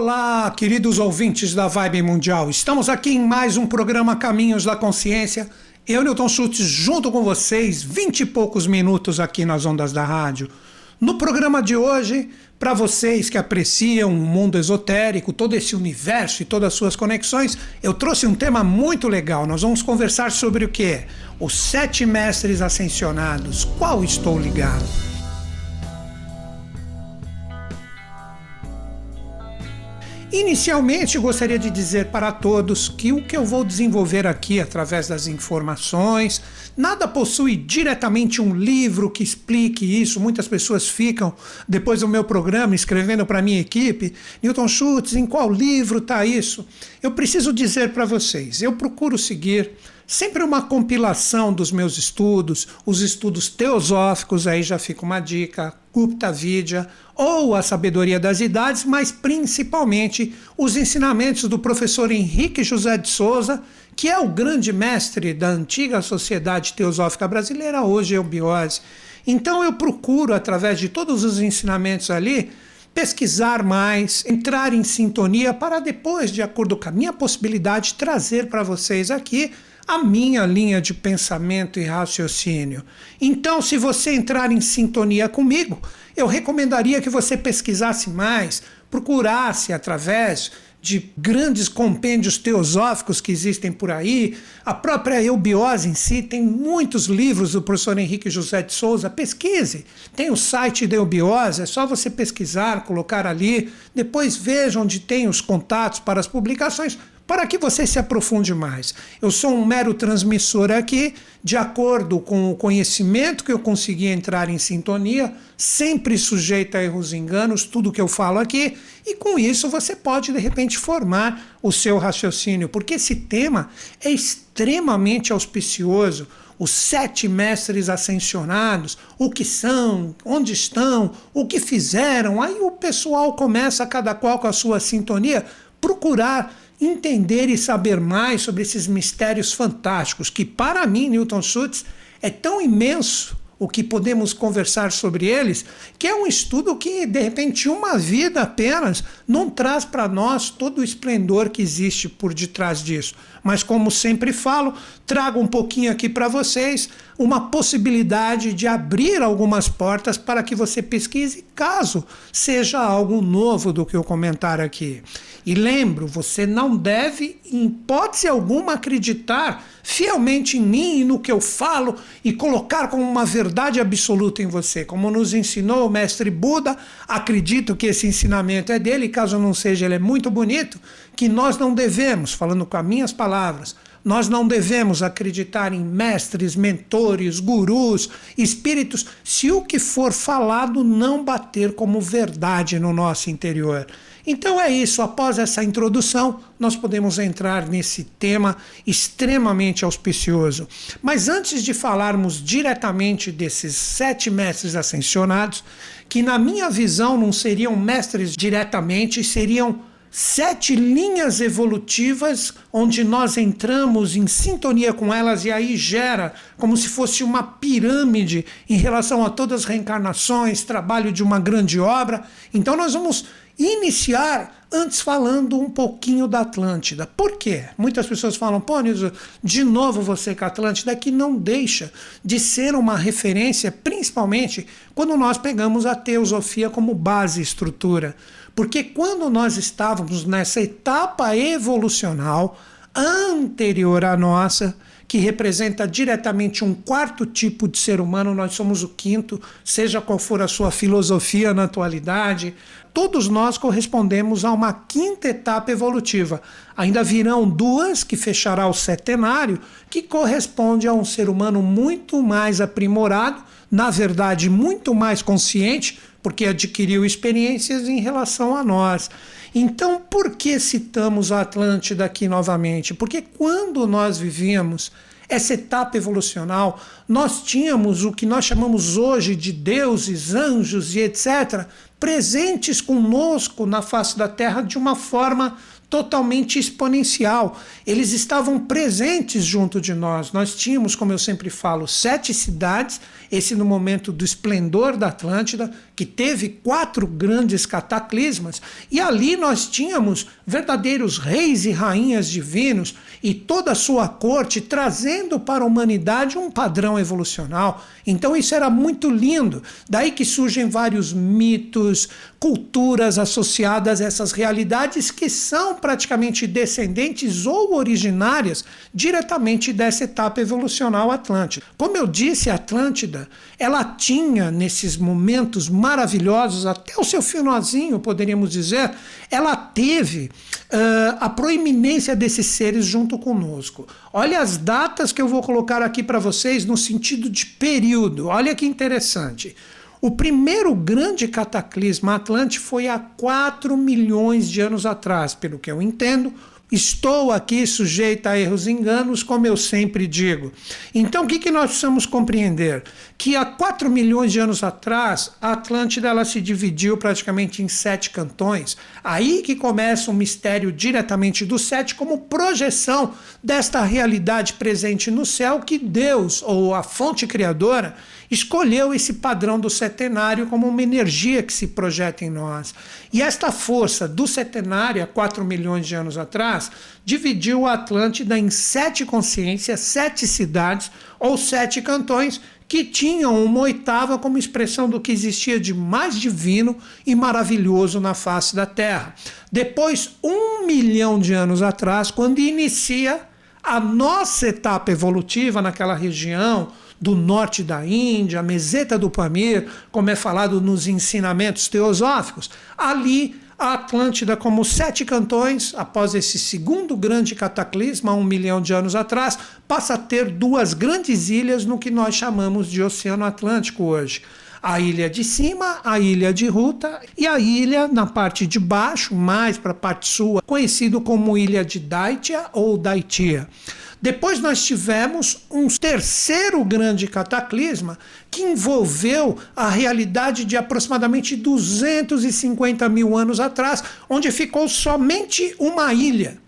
Olá, queridos ouvintes da Vibe Mundial. Estamos aqui em mais um programa Caminhos da Consciência. Eu, Newton Schultz, junto com vocês, vinte e poucos minutos aqui nas ondas da rádio. No programa de hoje, para vocês que apreciam o mundo esotérico, todo esse universo e todas as suas conexões, eu trouxe um tema muito legal. Nós vamos conversar sobre o que? Os sete mestres ascensionados. Qual estou ligado? Inicialmente, gostaria de dizer para todos que o que eu vou desenvolver aqui através das informações, nada possui diretamente um livro que explique isso. Muitas pessoas ficam, depois do meu programa, escrevendo para a minha equipe: Newton Schultz, em qual livro está isso? Eu preciso dizer para vocês: eu procuro seguir sempre uma compilação dos meus estudos, os estudos teosóficos, aí já fica uma dica, Gupta Vidya, ou a sabedoria das idades, mas principalmente os ensinamentos do professor Henrique José de Souza, que é o grande mestre da antiga Sociedade Teosófica Brasileira, hoje é o Biose. Então eu procuro, através de todos os ensinamentos ali, pesquisar mais, entrar em sintonia para depois, de acordo com a minha possibilidade, trazer para vocês aqui a minha linha de pensamento e raciocínio. Então, se você entrar em sintonia comigo, eu recomendaria que você pesquisasse mais, procurasse através de grandes compêndios teosóficos que existem por aí. A própria eubiose em si tem muitos livros do professor Henrique José de Souza. Pesquise. Tem o site da eubiose, é só você pesquisar, colocar ali. Depois veja onde tem os contatos para as publicações para que você se aprofunde mais. Eu sou um mero transmissor aqui, de acordo com o conhecimento que eu consegui entrar em sintonia, sempre sujeito a erros e enganos, tudo que eu falo aqui, e com isso você pode de repente formar o seu raciocínio, porque esse tema é extremamente auspicioso os sete mestres ascensionados, o que são, onde estão, o que fizeram. Aí o pessoal começa, cada qual com a sua sintonia, procurar entender e saber mais sobre esses mistérios fantásticos que, para mim, Newton Schultz, é tão imenso o que podemos conversar sobre eles, que é um estudo que, de repente, uma vida apenas não traz para nós todo o esplendor que existe por detrás disso. Mas, como sempre falo, trago um pouquinho aqui para vocês uma possibilidade de abrir algumas portas para que você pesquise, caso seja algo novo do que eu comentar aqui. E lembro, você não deve, em hipótese alguma, acreditar fielmente em mim e no que eu falo e colocar como uma verdade absoluta em você. Como nos ensinou o mestre Buda, acredito que esse ensinamento é dele, caso não seja, ele é muito bonito, que nós não devemos, falando com as minhas palavras, nós não devemos acreditar em mestres, mentores, gurus, espíritos, se o que for falado não bater como verdade no nosso interior. Então é isso, após essa introdução, nós podemos entrar nesse tema extremamente auspicioso. Mas antes de falarmos diretamente desses sete mestres ascensionados, que na minha visão não seriam mestres diretamente, seriam sete linhas evolutivas onde nós entramos em sintonia com elas e aí gera como se fosse uma pirâmide em relação a todas as reencarnações, trabalho de uma grande obra. Então nós vamos iniciar antes falando um pouquinho da Atlântida. Por quê? Muitas pessoas falam, pô, Nilson, de novo você com a Atlântida, que não deixa de ser uma referência, principalmente quando nós pegamos a teosofia como base e estrutura. Porque quando nós estávamos nessa etapa evolucional anterior à nossa, que representa diretamente um quarto tipo de ser humano, nós somos o quinto, seja qual for a sua filosofia na atualidade, todos nós correspondemos a uma quinta etapa evolutiva. Ainda virão duas, que fechará o setenário, que corresponde a um ser humano muito mais aprimorado, na verdade, muito mais consciente, porque adquiriu experiências em relação a nós. Então, por que citamos a Atlântida aqui novamente? Porque quando nós vivíamos essa etapa evolucional, nós tínhamos o que nós chamamos hoje de deuses, anjos e etc., presentes conosco na face da Terra de uma forma totalmente exponencial. Eles estavam presentes junto de nós. Nós tínhamos, como eu sempre falo, sete cidades, esse no momento do esplendor da Atlântida, que teve quatro grandes cataclismas, e ali nós tínhamos verdadeiros reis e rainhas divinos e toda a sua corte trazendo para a humanidade um padrão evolucional. Então isso era muito lindo. Daí que surgem vários mitos, culturas associadas a essas realidades que são praticamente descendentes ou originárias diretamente dessa etapa evolucional atlântica. Como eu disse, a Atlântida, ela tinha nesses momentos maravilhosos, até o seu finalzinho, poderíamos dizer, ela teve uh, a proeminência desses seres junto conosco. Olha as datas que eu vou colocar aqui para vocês no sentido de período. Olha que interessante. O primeiro grande cataclisma atlântico foi há 4 milhões de anos atrás, pelo que eu entendo. Estou aqui sujeita a erros e enganos, como eu sempre digo. Então, o que, que nós precisamos compreender? Que há 4 milhões de anos atrás, a Atlântida ela se dividiu praticamente em sete cantões. Aí que começa o mistério diretamente do sete, como projeção desta realidade presente no céu que Deus, ou a fonte criadora, escolheu esse padrão do setenário como uma energia que se projeta em nós. E esta força do setenário, há 4 milhões de anos atrás, dividiu a Atlântida em sete consciências, sete cidades ou sete cantões que tinham uma oitava como expressão do que existia de mais divino e maravilhoso na face da Terra. Depois, um milhão de anos atrás, quando inicia a nossa etapa evolutiva naquela região, do norte da Índia, meseta do Pamir, como é falado nos ensinamentos teosóficos, ali a Atlântida, como sete cantões, após esse segundo grande cataclisma, um milhão de anos atrás, passa a ter duas grandes ilhas no que nós chamamos de Oceano Atlântico hoje. A ilha de cima, a ilha de Ruta e a ilha na parte de baixo, mais para a parte sul, conhecido como Ilha de Daitia ou Daitia. Depois nós tivemos um terceiro grande cataclisma que envolveu a realidade de aproximadamente 250 mil anos atrás, onde ficou somente uma ilha.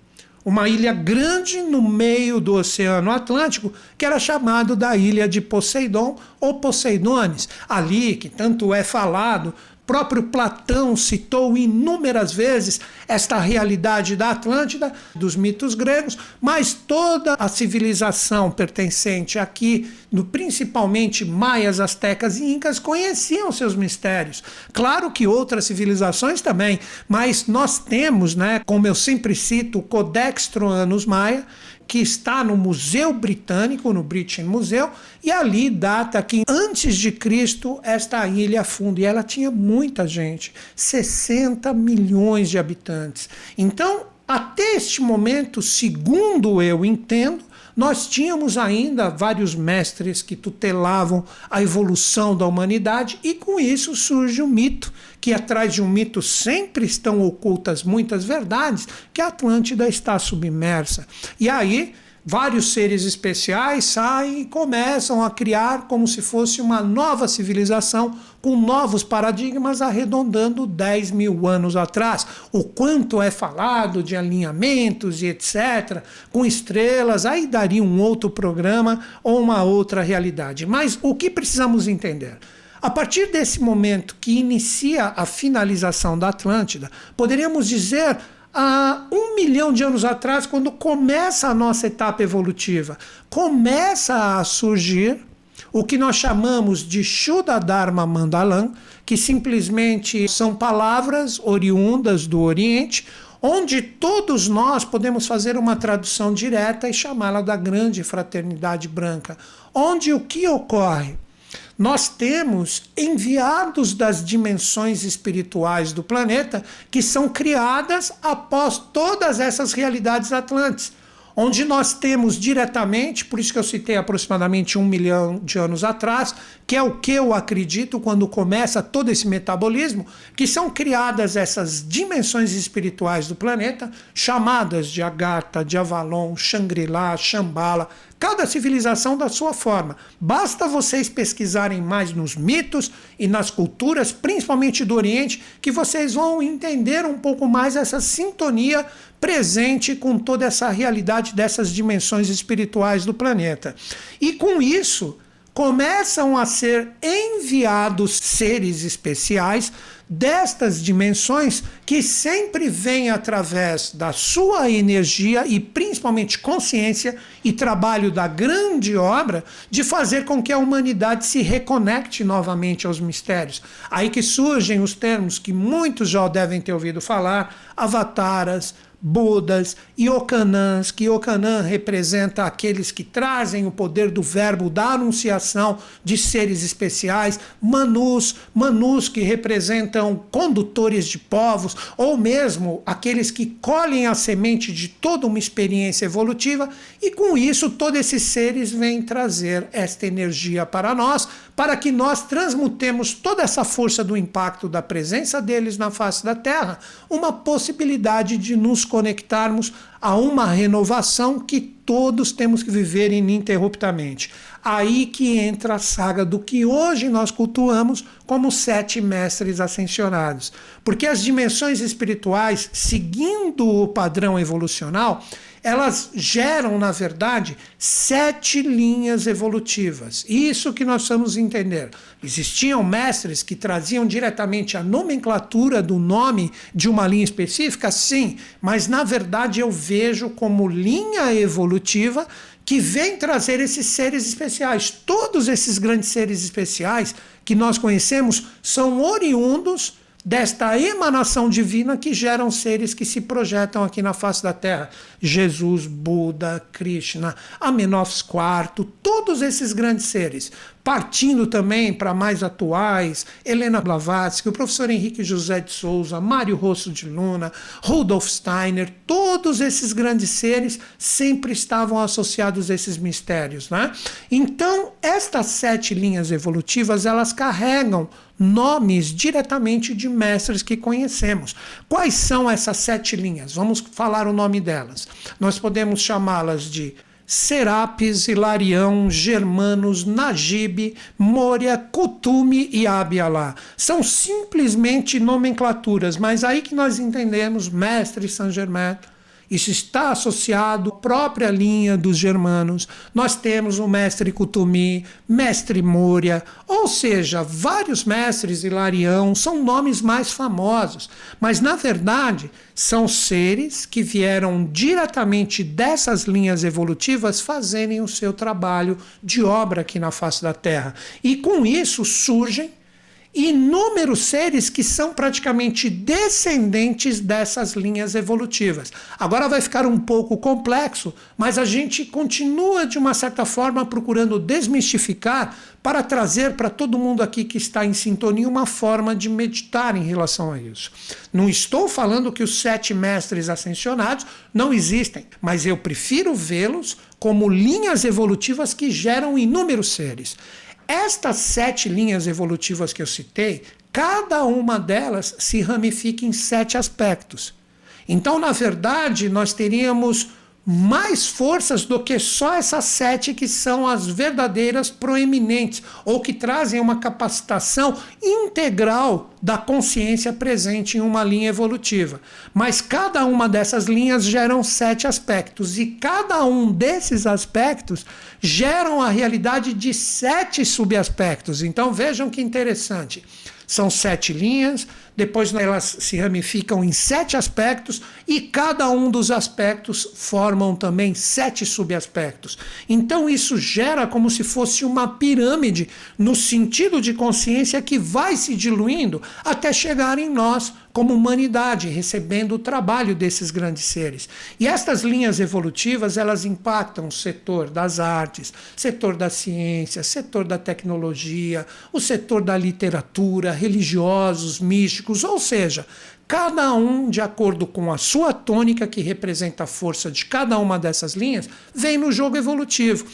Uma ilha grande no meio do Oceano Atlântico, que era chamado da Ilha de Poseidon ou Poseidones. Ali, que tanto é falado próprio Platão citou inúmeras vezes esta realidade da Atlântida, dos mitos gregos, mas toda a civilização pertencente aqui, no, principalmente maias, astecas e incas, conheciam seus mistérios. Claro que outras civilizações também, mas nós temos, né, como eu sempre cito, o Codex Troanus Maia, que está no Museu Britânico, no British Museum, e ali data que antes de Cristo esta ilha afunda. E ela tinha muita gente, 60 milhões de habitantes. Então, até este momento, segundo eu entendo, nós tínhamos ainda vários mestres que tutelavam a evolução da humanidade, e com isso surge o mito, que atrás de um mito sempre estão ocultas muitas verdades, que a Atlântida está submersa. E aí vários seres especiais saem e começam a criar como se fosse uma nova civilização com novos paradigmas arredondando 10 mil anos atrás. O quanto é falado de alinhamentos e etc., com estrelas, aí daria um outro programa ou uma outra realidade. Mas o que precisamos entender? A partir desse momento que inicia a finalização da Atlântida, poderíamos dizer há um milhão de anos atrás, quando começa a nossa etapa evolutiva, começa a surgir o que nós chamamos de Shuddha Dharma Mandalam, que simplesmente são palavras oriundas do Oriente, onde todos nós podemos fazer uma tradução direta e chamá-la da grande fraternidade branca, onde o que ocorre? Nós temos enviados das dimensões espirituais do planeta que são criadas após todas essas realidades atlantes. Onde nós temos diretamente, por isso que eu citei aproximadamente um milhão de anos atrás, que é o que eu acredito quando começa todo esse metabolismo, que são criadas essas dimensões espirituais do planeta, chamadas de Agartha, de Avalon, Shangri-La, Shambhala, cada civilização da sua forma. Basta vocês pesquisarem mais nos mitos e nas culturas, principalmente do Oriente, que vocês vão entender um pouco mais essa sintonia presente com toda essa realidade dessas dimensões espirituais do planeta. E com isso, começam a ser enviados seres especiais destas dimensões que sempre vêm através da sua energia e principalmente consciência e trabalho da grande obra de fazer com que a humanidade se reconecte novamente aos mistérios. Aí que surgem os termos que muitos já devem ter ouvido falar: avataras, Budas, Yokanãs, que Yokanã representa aqueles que trazem o poder do verbo da anunciação de seres especiais, Manus, Manus que representam condutores de povos, ou mesmo aqueles que colhem a semente de toda uma experiência evolutiva, e com isso todos esses seres vêm trazer esta energia para nós, para que nós transmutemos toda essa força do impacto da presença deles na face da Terra, uma possibilidade de nos conectarmos a uma renovação que todos temos que viver ininterruptamente. Aí que entra a saga do que hoje nós cultuamos como sete mestres ascensionados. Porque as dimensões espirituais, seguindo o padrão evolucional, elas geram, na verdade, sete linhas evolutivas. Isso que nós vamos entender. Existiam mestres que traziam diretamente a nomenclatura do nome de uma linha específica? Sim, mas na verdade eu vejo como linha evolutiva que vem trazer esses seres especiais. Todos esses grandes seres especiais que nós conhecemos são oriundos desta emanação divina que geram seres que se projetam aqui na face da Terra. Jesus, Buda, Krishna, Amenófis IV, todos esses grandes seres. Partindo também para mais atuais, Helena Blavatsky, o professor Henrique José de Souza, Mário Rosso de Luna, Rudolf Steiner, todos esses grandes seres sempre estavam associados a esses mistérios. Né? Então, estas sete linhas evolutivas, elas carregam nomes diretamente de mestres que conhecemos. Quais são essas sete linhas? Vamos falar o nome delas. Nós podemos chamá-las de Serapis, Hilarião, Germanos, Najib, Moria, Kutume e Abialá. São simplesmente nomenclaturas, mas aí que nós entendemos Mestre Saint Germain, isso está associado à própria linha dos germanos. Nós temos o mestre Kutumi, mestre Moria, ou seja, vários mestres Hilarião são nomes mais famosos, mas na verdade são seres que vieram diretamente dessas linhas evolutivas fazerem o seu trabalho de obra aqui na face da Terra. E com isso surgem inúmeros seres que são praticamente descendentes dessas linhas evolutivas. Agora vai ficar um pouco complexo, mas a gente continua, de uma certa forma, procurando desmistificar para trazer para todo mundo aqui que está em sintonia uma forma de meditar em relação a isso. Não estou falando que os sete mestres ascensionados não existem, mas eu prefiro vê-los como linhas evolutivas que geram inúmeros seres. Estas sete linhas evolutivas que eu citei, cada uma delas se ramifica em sete aspectos. Então, na verdade, nós teríamos mais forças do que só essas sete que são as verdadeiras proeminentes, ou que trazem uma capacitação integral da consciência presente em uma linha evolutiva. Mas cada uma dessas linhas geram sete aspectos, e cada um desses aspectos geram a realidade de sete subaspectos. Então vejam que interessante. São sete linhas, depois elas se ramificam em sete aspectos e cada um dos aspectos formam também sete subaspectos. Então isso gera como se fosse uma pirâmide no sentido de consciência que vai se diluindo até chegar em nós como humanidade, recebendo o trabalho desses grandes seres. E estas linhas evolutivas, elas impactam o setor das artes, setor da ciência, setor da tecnologia, o setor da literatura, religiosos, místicos, ou seja, cada um de acordo com a sua tônica, que representa a força de cada uma dessas linhas, vem no jogo evolutivo.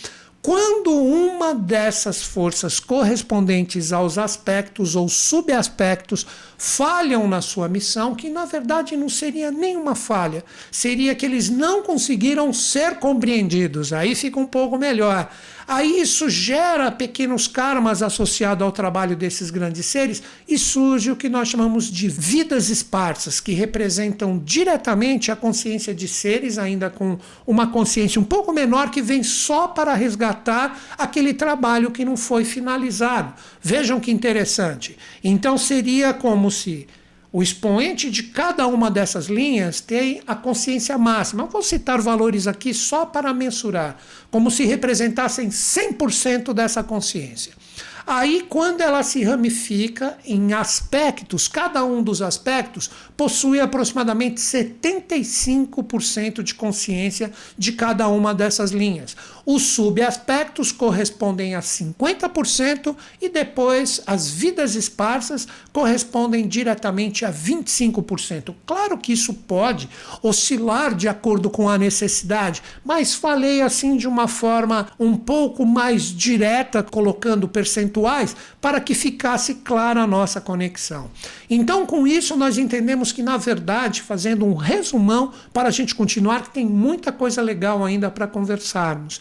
Quando uma dessas forças correspondentes aos aspectos ou subaspectos falham na sua missão, que na verdade não seria nenhuma falha, seria que eles não conseguiram ser compreendidos. Aí fica um pouco melhor. Aí isso gera pequenos karmas associados ao trabalho desses grandes seres e surge o que nós chamamos de vidas esparsas, que representam diretamente a consciência de seres, ainda com uma consciência um pouco menor, que vem só para resgatar aquele trabalho que não foi finalizado. Vejam que interessante. Então seria como se o expoente de cada uma dessas linhas tem a consciência máxima. Eu vou citar valores aqui só para mensurar, como se representassem 100% dessa consciência. Aí, quando ela se ramifica em aspectos, cada um dos aspectos possui aproximadamente 75% de consciência de cada uma dessas linhas. Os subaspectos correspondem a 50% e depois as vidas esparsas correspondem diretamente a 25%. Claro que isso pode oscilar de acordo com a necessidade, mas falei assim de uma forma um pouco mais direta, colocando percentuais para que ficasse clara a nossa conexão. Então, com isso, nós entendemos que, na verdade, fazendo um resumão para a gente continuar, tem muita coisa legal ainda para conversarmos.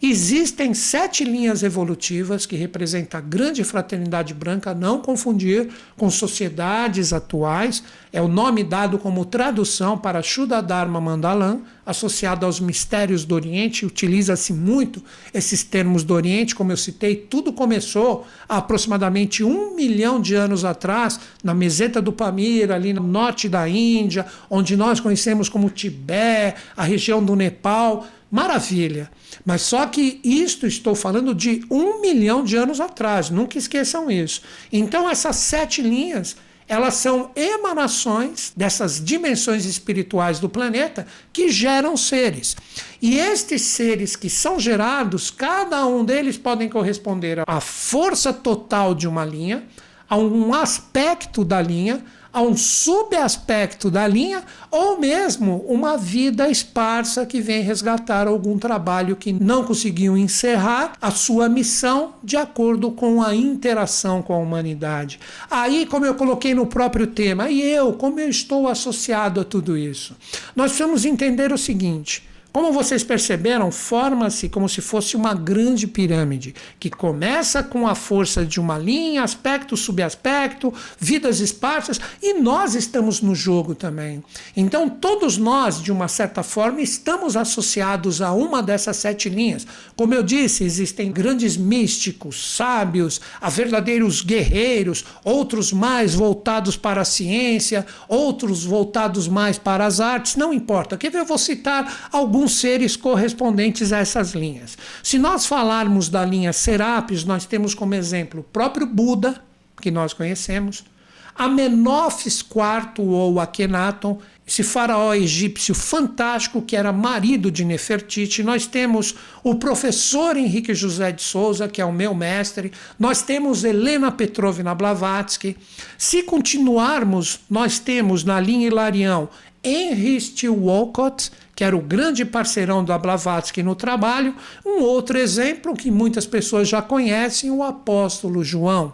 Existem sete linhas evolutivas que representam a grande fraternidade branca, não confundir com sociedades atuais. É o nome dado como tradução para Shuddha Dharma Mandalam, associado aos mistérios do Oriente. Utiliza-se muito esses termos do Oriente, como eu citei. Tudo começou há aproximadamente um milhão de anos atrás, na meseta do Pamir, ali no norte da Índia, onde nós conhecemos como Tibete, a região do Nepal. Maravilha. Mas só que isto estou falando de um milhão de anos atrás, nunca esqueçam isso. Então, essas sete linhas, elas são emanações dessas dimensões espirituais do planeta que geram seres. E estes seres que são gerados, cada um deles podem corresponder à força total de uma linha, a um aspecto da linha, a um subaspecto da linha ou mesmo uma vida esparsa que vem resgatar algum trabalho que não conseguiu encerrar a sua missão de acordo com a interação com a humanidade. Aí, como eu coloquei no próprio tema, e eu, como eu estou associado a tudo isso? Nós precisamos entender o seguinte: como vocês perceberam, forma-se como se fosse uma grande pirâmide, que começa com a força de uma linha, aspecto, subaspecto, vidas esparsas, e nós estamos no jogo também. Então, todos nós, de uma certa forma, estamos associados a uma dessas sete linhas. Como eu disse, existem grandes místicos, sábios, a verdadeiros guerreiros, outros mais voltados para a ciência, outros voltados mais para as artes, não importa. Ver? Eu vou citar alguns seres correspondentes a essas linhas. Se nós falarmos da linha Serapis, nós temos como exemplo o próprio Buda, que nós conhecemos, Amenófis IV ou Akhenaton, esse faraó egípcio fantástico que era marido de Nefertiti. Nós temos o professor Henrique José de Souza, que é o meu mestre. Nós temos Helena Petrovna Blavatsky. Se continuarmos, nós temos na linha Hilarião Henry Steele Walcott, que era o grande parceirão da Blavatsky no trabalho. Um outro exemplo que muitas pessoas já conhecem, o apóstolo João.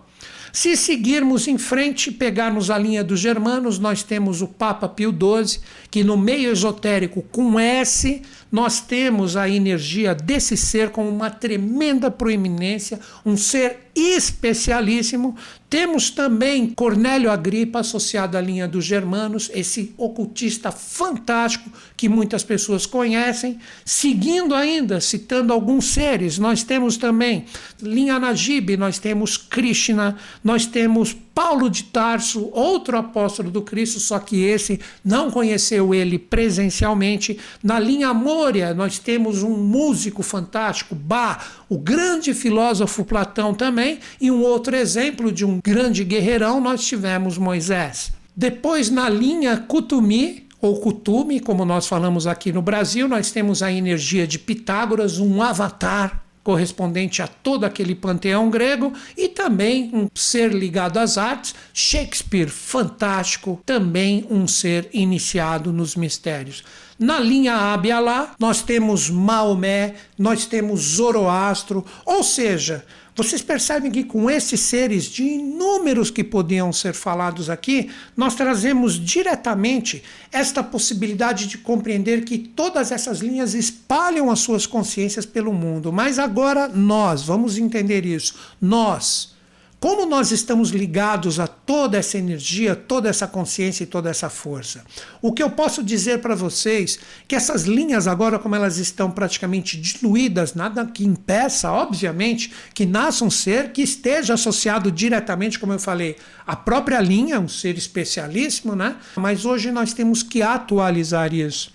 Se seguirmos em frente e pegarmos a linha dos germanos, nós temos o Papa Pio XII, que no meio esotérico com S, nós temos a energia desse ser com uma tremenda proeminência, um ser especialíssimo. Temos também Cornélio Agripa, associado à linha dos germanos, esse ocultista fantástico que muitas pessoas conhecem. Seguindo ainda, citando alguns seres, nós temos também linha Najib, nós temos Krishna, nós temos Paulo de Tarso, outro apóstolo do Cristo, só que esse não conheceu ele presencialmente. Na linha Môria, nós temos um músico fantástico, Bach, o grande filósofo Platão também, e um outro exemplo de um grande guerreirão, nós tivemos Moisés. Depois, na linha Kutumi, ou Kutume, como nós falamos aqui no Brasil, nós temos a energia de Pitágoras, um avatar correspondente a todo aquele panteão grego, e também um ser ligado às artes, Shakespeare, fantástico, também um ser iniciado nos mistérios. Na linha Abialá, nós temos Maomé, nós temos Zoroastro, ou seja, vocês percebem que com esses seres de inúmeros que podiam ser falados aqui, nós trazemos diretamente esta possibilidade de compreender que todas essas linhas espalham as suas consciências pelo mundo. Mas agora nós, vamos entender isso, nós como nós estamos ligados a toda essa energia, toda essa consciência e toda essa força? O que eu posso dizer para vocês que essas linhas agora, como elas estão praticamente diluídas, nada que impeça, obviamente, que nasça um ser que esteja associado diretamente, como eu falei, à própria linha, um ser especialíssimo, né? Mas hoje nós temos que atualizar isso.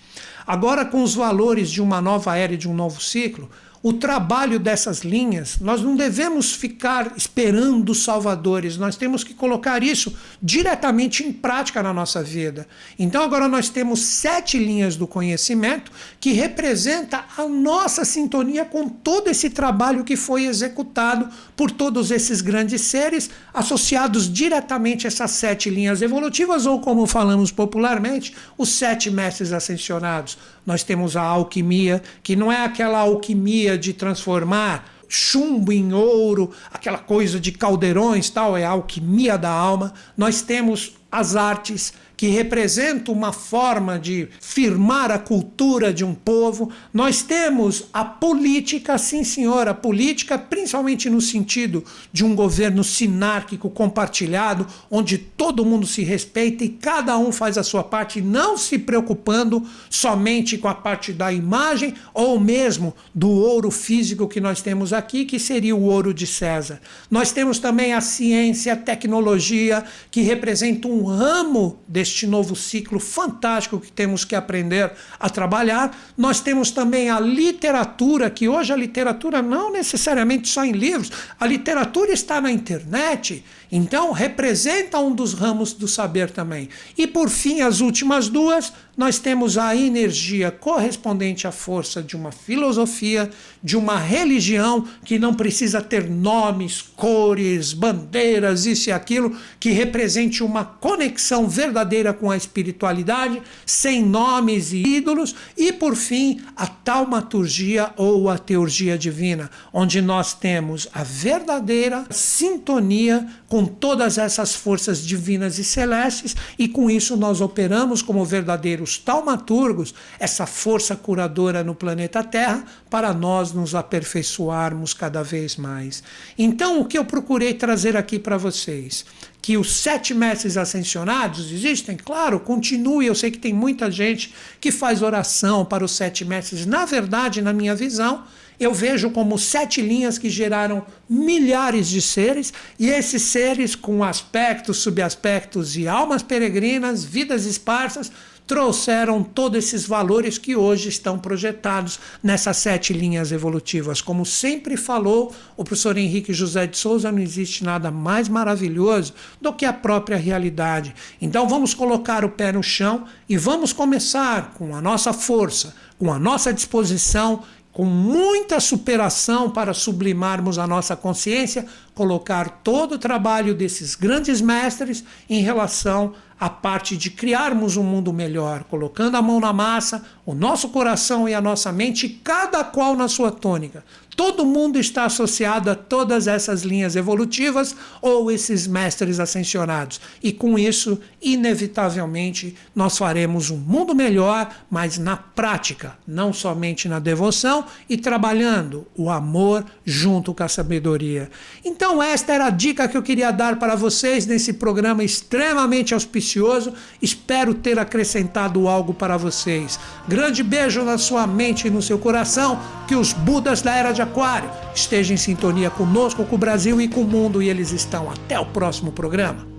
Agora, com os valores de uma nova era e de um novo ciclo, o trabalho dessas linhas, nós não devemos ficar esperando salvadores, nós temos que colocar isso diretamente em prática na nossa vida. Então agora nós temos sete linhas do conhecimento que representa a nossa sintonia com todo esse trabalho que foi executado por todos esses grandes seres associados diretamente a essas sete linhas evolutivas ou como falamos popularmente, os sete mestres ascensionados nós temos a alquimia, que não é aquela alquimia de transformar chumbo em ouro, aquela coisa de caldeirões, tal, é a alquimia da alma. Nós temos as artes que representa uma forma de firmar a cultura de um povo. Nós temos a política, sim senhor, a política, principalmente no sentido de um governo sinárquico compartilhado, onde todo mundo se respeita e cada um faz a sua parte, não se preocupando somente com a parte da imagem ou mesmo do ouro físico que nós temos aqui, que seria o ouro de César. Nós temos também a ciência, a tecnologia, que representa um ramo deste este novo ciclo fantástico que temos que aprender a trabalhar. Nós temos também a literatura, que hoje a literatura não necessariamente só em livros, a literatura está na internet, então representa um dos ramos do saber também. E por fim, as últimas duas, nós temos a energia correspondente à força de uma filosofia, de uma religião que não precisa ter nomes, cores, bandeiras, isso e aquilo, que represente uma conexão verdadeira com a espiritualidade, sem nomes e ídolos, e por fim, a taumaturgia ou a teurgia divina, onde nós temos a verdadeira sintonia com todas essas forças divinas e celestes, e com isso nós operamos como verdadeiros os taumaturgos essa força curadora no planeta Terra para nós nos aperfeiçoarmos cada vez mais. Então, o que eu procurei trazer aqui para vocês? Que os sete mestres ascensionados existem? Claro, continue. Eu sei que tem muita gente que faz oração para os sete mestres. Na verdade, na minha visão, eu vejo como sete linhas que geraram milhares de seres, e esses seres, com aspectos, subaspectos e almas peregrinas, vidas esparsas, trouxeram todos esses valores que hoje estão projetados nessas sete linhas evolutivas. Como sempre falou o professor Henrique José de Souza, não existe nada mais maravilhoso do que a própria realidade. Então vamos colocar o pé no chão e vamos começar com a nossa força, com a nossa disposição com muita superação para sublimarmos a nossa consciência, colocar todo o trabalho desses grandes mestres em relação à parte de criarmos um mundo melhor, colocando a mão na massa, o nosso coração e a nossa mente, cada qual na sua tônica. Todo mundo está associado a todas essas linhas evolutivas ou esses mestres ascensionados. E com isso, inevitavelmente, nós faremos um mundo melhor, mas na prática, não somente na devoção e trabalhando o amor junto com a sabedoria. Então, esta era a dica que eu queria dar para vocês nesse programa extremamente auspicioso. Espero ter acrescentado algo para vocês. Grande beijo na sua mente e no seu coração. Que os Budas da Era de Aquário esteja em sintonia conosco, com o Brasil e com o mundo, e eles estão. Até o próximo programa.